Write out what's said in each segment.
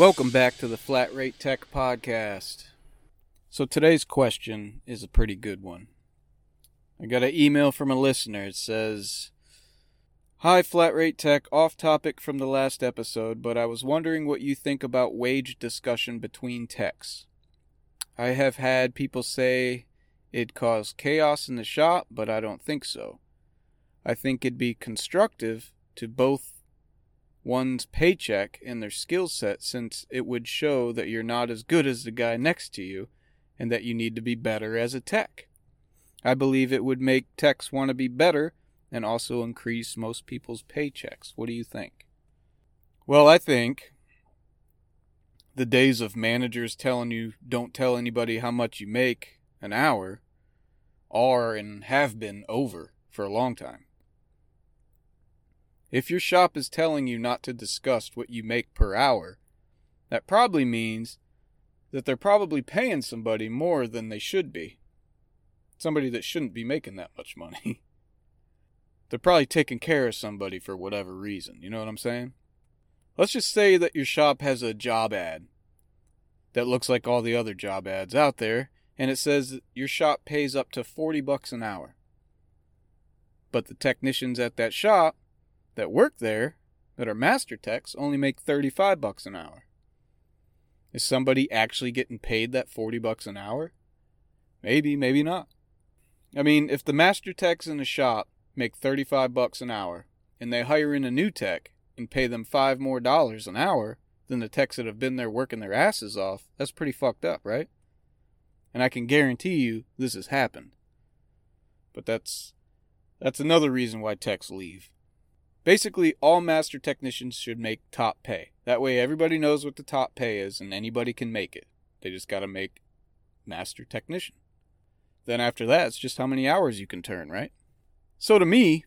Welcome back to the Flat Rate Tech Podcast. So today's question is a pretty good one. I got an email from a listener. It says, Hi, Flat Rate Tech, off topic from the last episode, but I was wondering what you think about wage discussion between techs. I have had people say it'd cause chaos in the shop, but I don't think so. I think it'd be constructive to both one's paycheck and their skill set since it would show that you're not as good as the guy next to you and that you need to be better as a tech. I believe it would make techs want to be better and also increase most people's paychecks. What do you think? Well, I think the days of managers telling you don't tell anybody how much you make an hour are and have been over for a long time. If your shop is telling you not to discuss what you make per hour, that probably means that they're probably paying somebody more than they should be. Somebody that shouldn't be making that much money. they're probably taking care of somebody for whatever reason. You know what I'm saying? Let's just say that your shop has a job ad that looks like all the other job ads out there, and it says your shop pays up to 40 bucks an hour. But the technicians at that shop that work there that are master techs only make 35 bucks an hour. Is somebody actually getting paid that 40 bucks an hour? Maybe, maybe not. I mean, if the master techs in the shop make 35 bucks an hour and they hire in a new tech and pay them 5 more dollars an hour than the techs that have been there working their asses off, that's pretty fucked up, right? And I can guarantee you this has happened. But that's that's another reason why techs leave. Basically, all master technicians should make top pay. That way, everybody knows what the top pay is and anybody can make it. They just got to make master technician. Then, after that, it's just how many hours you can turn, right? So, to me,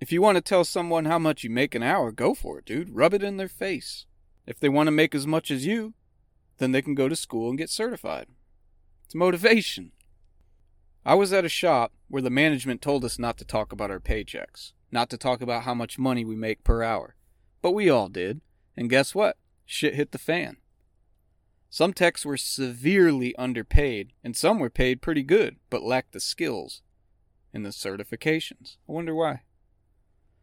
if you want to tell someone how much you make an hour, go for it, dude. Rub it in their face. If they want to make as much as you, then they can go to school and get certified. It's motivation. I was at a shop where the management told us not to talk about our paychecks, not to talk about how much money we make per hour. But we all did. And guess what? Shit hit the fan. Some techs were severely underpaid, and some were paid pretty good, but lacked the skills and the certifications. I wonder why.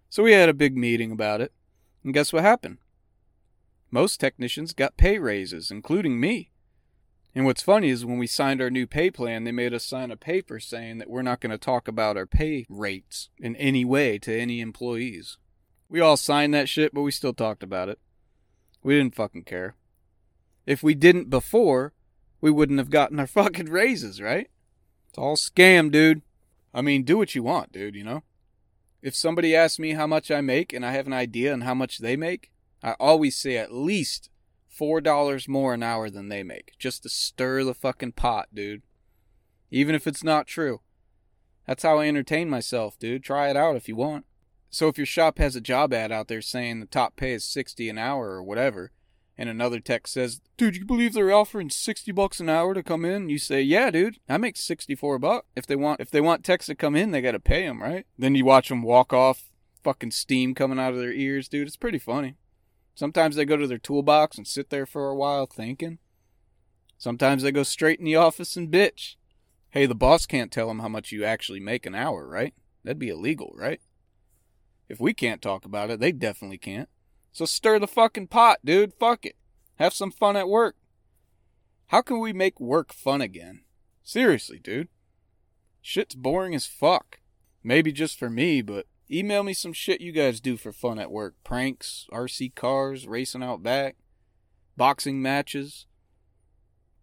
So we had a big meeting about it, and guess what happened? Most technicians got pay raises, including me. And what's funny is when we signed our new pay plan, they made us sign a paper saying that we're not going to talk about our pay rates in any way to any employees. We all signed that shit, but we still talked about it. We didn't fucking care. If we didn't before, we wouldn't have gotten our fucking raises, right? It's all scam, dude. I mean, do what you want, dude, you know? If somebody asks me how much I make and I have an idea on how much they make, I always say at least four dollars more an hour than they make just to stir the fucking pot, dude. Even if it's not true. That's how I entertain myself, dude. Try it out if you want. So if your shop has a job ad out there saying the top pay is 60 an hour or whatever, and another tech says, "Dude, you believe they're offering 60 bucks an hour to come in?" You say, "Yeah, dude. I make 64 bucks. If they want if they want techs to come in, they got to pay them, right?" Then you watch them walk off, fucking steam coming out of their ears, dude. It's pretty funny. Sometimes they go to their toolbox and sit there for a while thinking. Sometimes they go straight in the office and bitch. Hey, the boss can't tell them how much you actually make an hour, right? That'd be illegal, right? If we can't talk about it, they definitely can't. So stir the fucking pot, dude. Fuck it. Have some fun at work. How can we make work fun again? Seriously, dude. Shit's boring as fuck. Maybe just for me, but Email me some shit you guys do for fun at work. Pranks, RC cars, racing out back, boxing matches,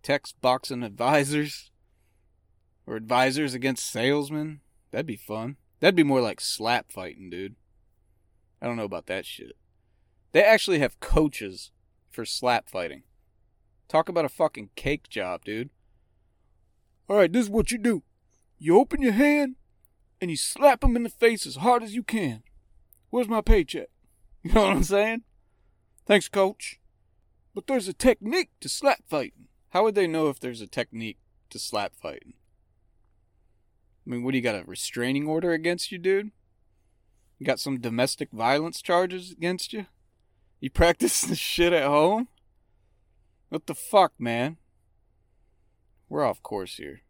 text boxing advisors, or advisors against salesmen. That'd be fun. That'd be more like slap fighting, dude. I don't know about that shit. They actually have coaches for slap fighting. Talk about a fucking cake job, dude. Alright, this is what you do. You open your hand, and you slap them in the face as hard as you can. Where's my paycheck? You know what I'm saying? Thanks, coach. But there's a technique to slap fighting. How would they know if there's a technique to slap fighting? I mean, what do you got a restraining order against you, dude? You got some domestic violence charges against you? You practice this shit at home? What the fuck, man? We're off course here.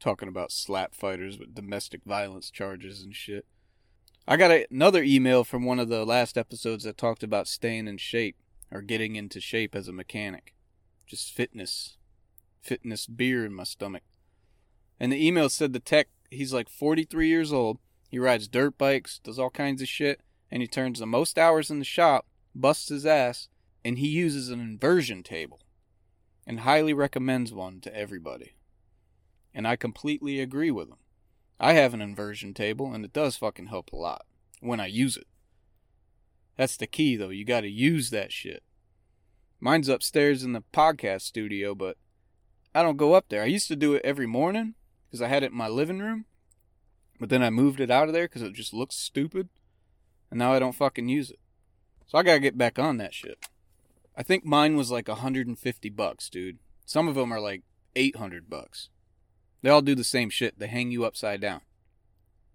Talking about slap fighters with domestic violence charges and shit. I got a, another email from one of the last episodes that talked about staying in shape or getting into shape as a mechanic. Just fitness. Fitness beer in my stomach. And the email said the tech, he's like 43 years old. He rides dirt bikes, does all kinds of shit, and he turns the most hours in the shop, busts his ass, and he uses an inversion table and highly recommends one to everybody. And I completely agree with him. I have an inversion table, and it does fucking help a lot when I use it. That's the key, though. You gotta use that shit. Mine's upstairs in the podcast studio, but I don't go up there. I used to do it every morning because I had it in my living room, but then I moved it out of there because it just looks stupid, and now I don't fucking use it. So I gotta get back on that shit. I think mine was like 150 bucks, dude. Some of them are like 800 bucks. They all do the same shit. They hang you upside down.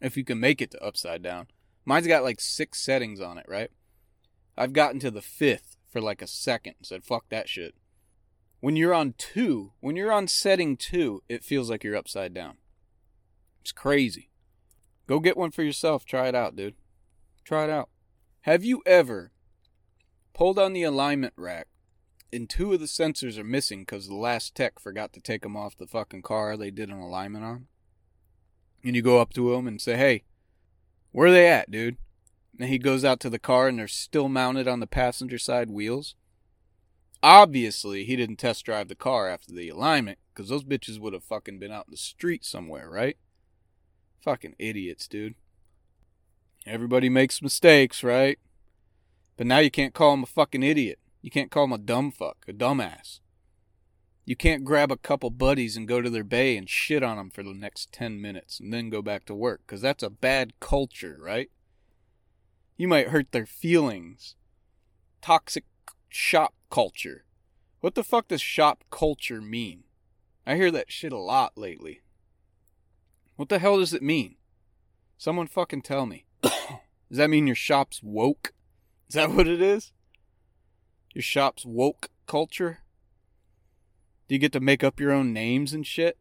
If you can make it to upside down. Mine's got like six settings on it, right? I've gotten to the fifth for like a second. Said, fuck that shit. When you're on two, when you're on setting two, it feels like you're upside down. It's crazy. Go get one for yourself. Try it out, dude. Try it out. Have you ever pulled on the alignment rack and two of the sensors are missing because the last tech forgot to take them off the fucking car they did an alignment on? And you go up to him and say, hey, where are they at, dude? And he goes out to the car and they're still mounted on the passenger side wheels. Obviously, he didn't test drive the car after the alignment because those bitches would have fucking been out in the street somewhere, right? Fucking idiots, dude. Everybody makes mistakes, right? But now you can't call him a fucking idiot. You can't call him a dumb fuck, a dumbass. You can't grab a couple buddies and go to their bay and shit on them for the next 10 minutes and then go back to work because that's a bad culture, right? You might hurt their feelings. Toxic shop culture. What the fuck does shop culture mean? I hear that shit a lot lately. What the hell does it mean? Someone fucking tell me. does that mean your shop's woke? Is that what it is? Your shop's woke culture? Do you get to make up your own names and shit?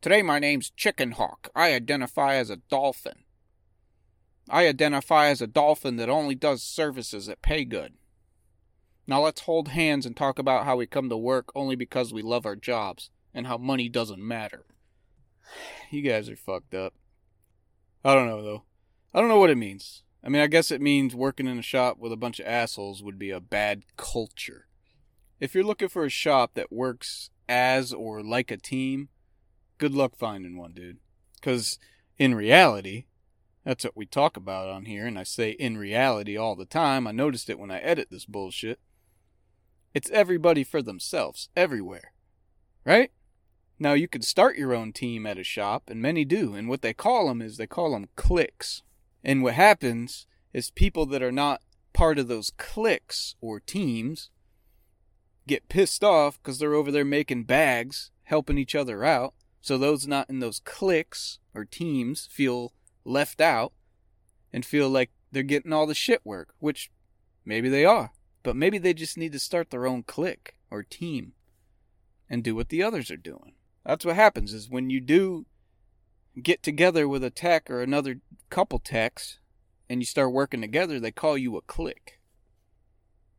Today my name's Chicken Hawk. I identify as a dolphin. I identify as a dolphin that only does services that pay good. Now let's hold hands and talk about how we come to work only because we love our jobs and how money doesn't matter. You guys are fucked up. I don't know though. I don't know what it means. I mean, I guess it means working in a shop with a bunch of assholes would be a bad culture. If you're looking for a shop that works as or like a team, good luck finding one, dude. Because in reality, that's what we talk about on here, and I say in reality all the time. I noticed it when I edit this bullshit. It's everybody for themselves, everywhere. Right? Now, you could start your own team at a shop, and many do, and what they call them is they call them cliques. And what happens is people that are not part of those cliques or teams get pissed off because they're over there making bags, helping each other out. So those not in those cliques or teams feel left out and feel like they're getting all the shit work, which maybe they are. But maybe they just need to start their own clique or team and do what the others are doing. That's what happens is when you do get together with a tech or another couple techs and you start working together, they call you a clique.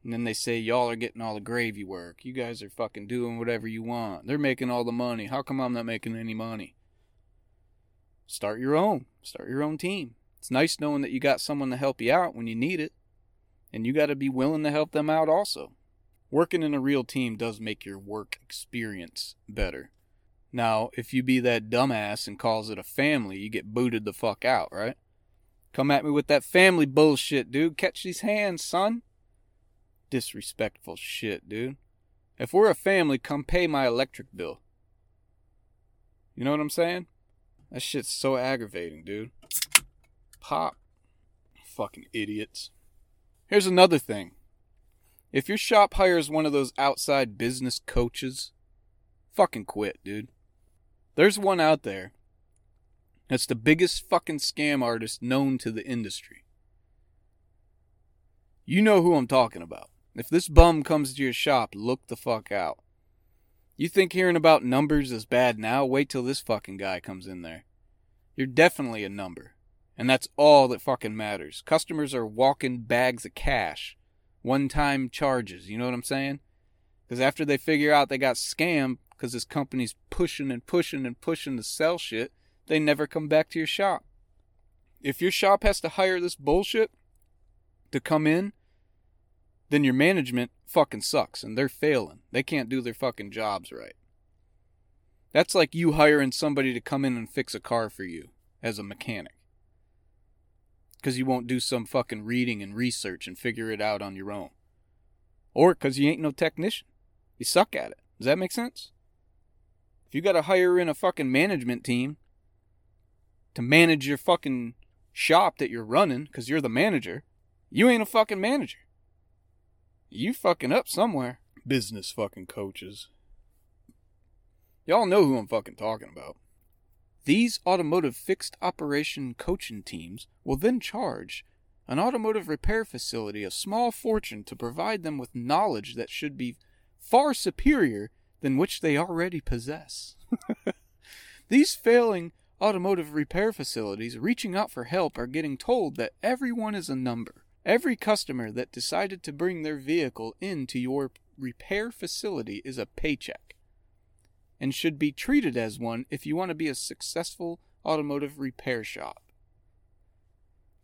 And then they say, Y'all are getting all the gravy work. You guys are fucking doing whatever you want. They're making all the money. How come I'm not making any money? Start your own. Start your own team. It's nice knowing that you got someone to help you out when you need it. And you got to be willing to help them out also. Working in a real team does make your work experience better. Now, if you be that dumbass and calls it a family, you get booted the fuck out, right? Come at me with that family bullshit, dude. Catch these hands, son. Disrespectful shit, dude. If we're a family, come pay my electric bill. You know what I'm saying? That shit's so aggravating, dude. Pop. Fucking idiots. Here's another thing. If your shop hires one of those outside business coaches, fucking quit, dude. There's one out there that's the biggest fucking scam artist known to the industry. You know who I'm talking about. If this bum comes to your shop, look the fuck out. You think hearing about numbers is bad now? Wait till this fucking guy comes in there. You're definitely a number. And that's all that fucking matters. Customers are walking bags of cash. One time charges, you know what I'm saying? Because after they figure out they got scammed because this company's pushing and pushing and pushing to sell shit, they never come back to your shop. If your shop has to hire this bullshit to come in then your management fucking sucks and they're failing. They can't do their fucking jobs right. That's like you hiring somebody to come in and fix a car for you as a mechanic. Because you won't do some fucking reading and research and figure it out on your own. Or because you ain't no technician. You suck at it. Does that make sense? If you gotta hire in a fucking management team to manage your fucking shop that you're running because you're the manager, you ain't a fucking manager. You fucking up somewhere. Business fucking coaches. Y'all know who I'm fucking talking about. These automotive fixed operation coaching teams will then charge an automotive repair facility a small fortune to provide them with knowledge that should be far superior than which they already possess. These failing automotive repair facilities reaching out for help are getting told that everyone is a number Every customer that decided to bring their vehicle into your repair facility is a paycheck and should be treated as one if you want to be a successful automotive repair shop.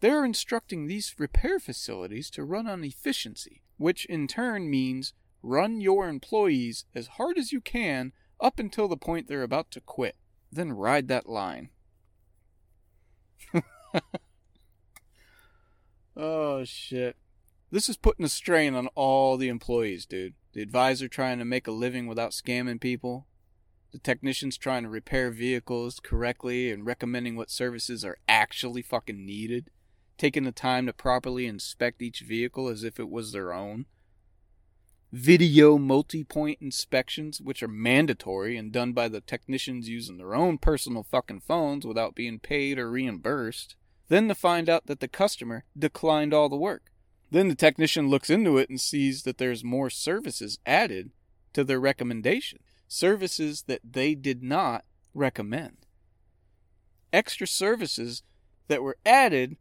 They're instructing these repair facilities to run on efficiency, which in turn means run your employees as hard as you can up until the point they're about to quit. Then ride that line. Oh shit. This is putting a strain on all the employees, dude. The advisor trying to make a living without scamming people. The technicians trying to repair vehicles correctly and recommending what services are actually fucking needed. Taking the time to properly inspect each vehicle as if it was their own. Video multi point inspections, which are mandatory and done by the technicians using their own personal fucking phones without being paid or reimbursed then to find out that the customer declined all the work. Then the technician looks into it and sees that there's more services added to their recommendation, services that they did not recommend. Extra services that were added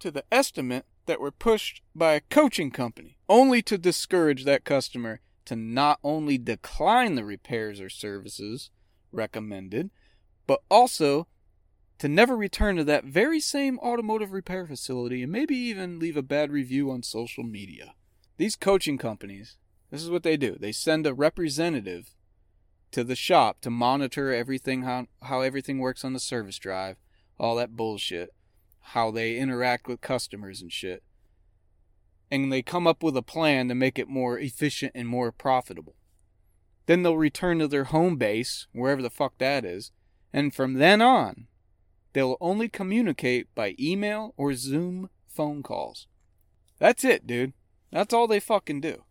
to the estimate that were pushed by a coaching company, only to discourage that customer to not only decline the repairs or services recommended, but also to never return to that very same automotive repair facility and maybe even leave a bad review on social media. These coaching companies, this is what they do. They send a representative to the shop to monitor everything how how everything works on the service drive, all that bullshit, how they interact with customers and shit. And they come up with a plan to make it more efficient and more profitable. Then they'll return to their home base, wherever the fuck that is, and from then on, They'll only communicate by email or Zoom phone calls. That's it, dude. That's all they fucking do.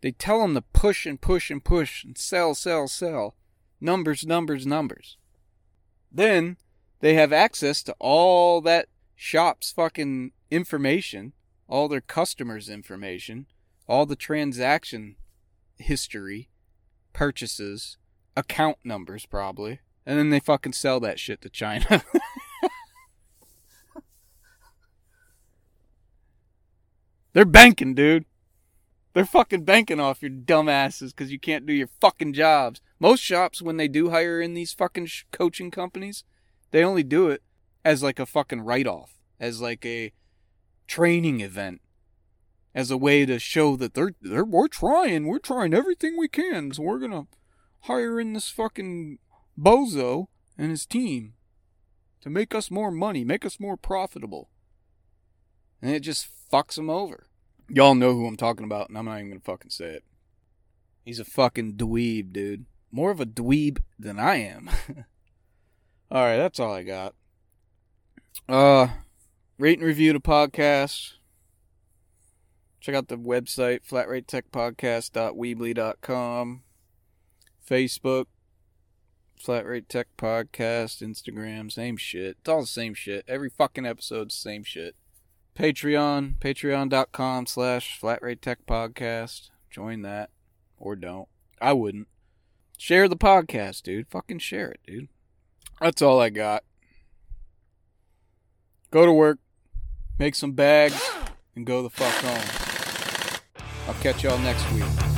They tell them to push and push and push and sell, sell, sell. Numbers, numbers, numbers. Then they have access to all that shop's fucking information, all their customers' information, all the transaction history, purchases, account numbers, probably. And then they fucking sell that shit to China. They're banking, dude. They're fucking banking off your dumbasses because you can't do your fucking jobs. Most shops, when they do hire in these fucking sh- coaching companies, they only do it as like a fucking write off, as like a training event, as a way to show that they're, they're we're trying, we're trying everything we can, so we're gonna hire in this fucking Bozo and his team to make us more money, make us more profitable. And it just fucks them over. Y'all know who I'm talking about, and I'm not even gonna fucking say it. He's a fucking dweeb, dude. More of a dweeb than I am. alright, that's all I got. Uh rate and review the podcast. Check out the website, flatratetechpodcast.weebly.com. Facebook, Flat Rate Tech Podcast, Instagram, same shit. It's all the same shit. Every fucking episode's the same shit. Patreon, patreon.com slash flatrate tech podcast. Join that. Or don't. I wouldn't. Share the podcast, dude. Fucking share it, dude. That's all I got. Go to work, make some bags, and go the fuck home. I'll catch y'all next week.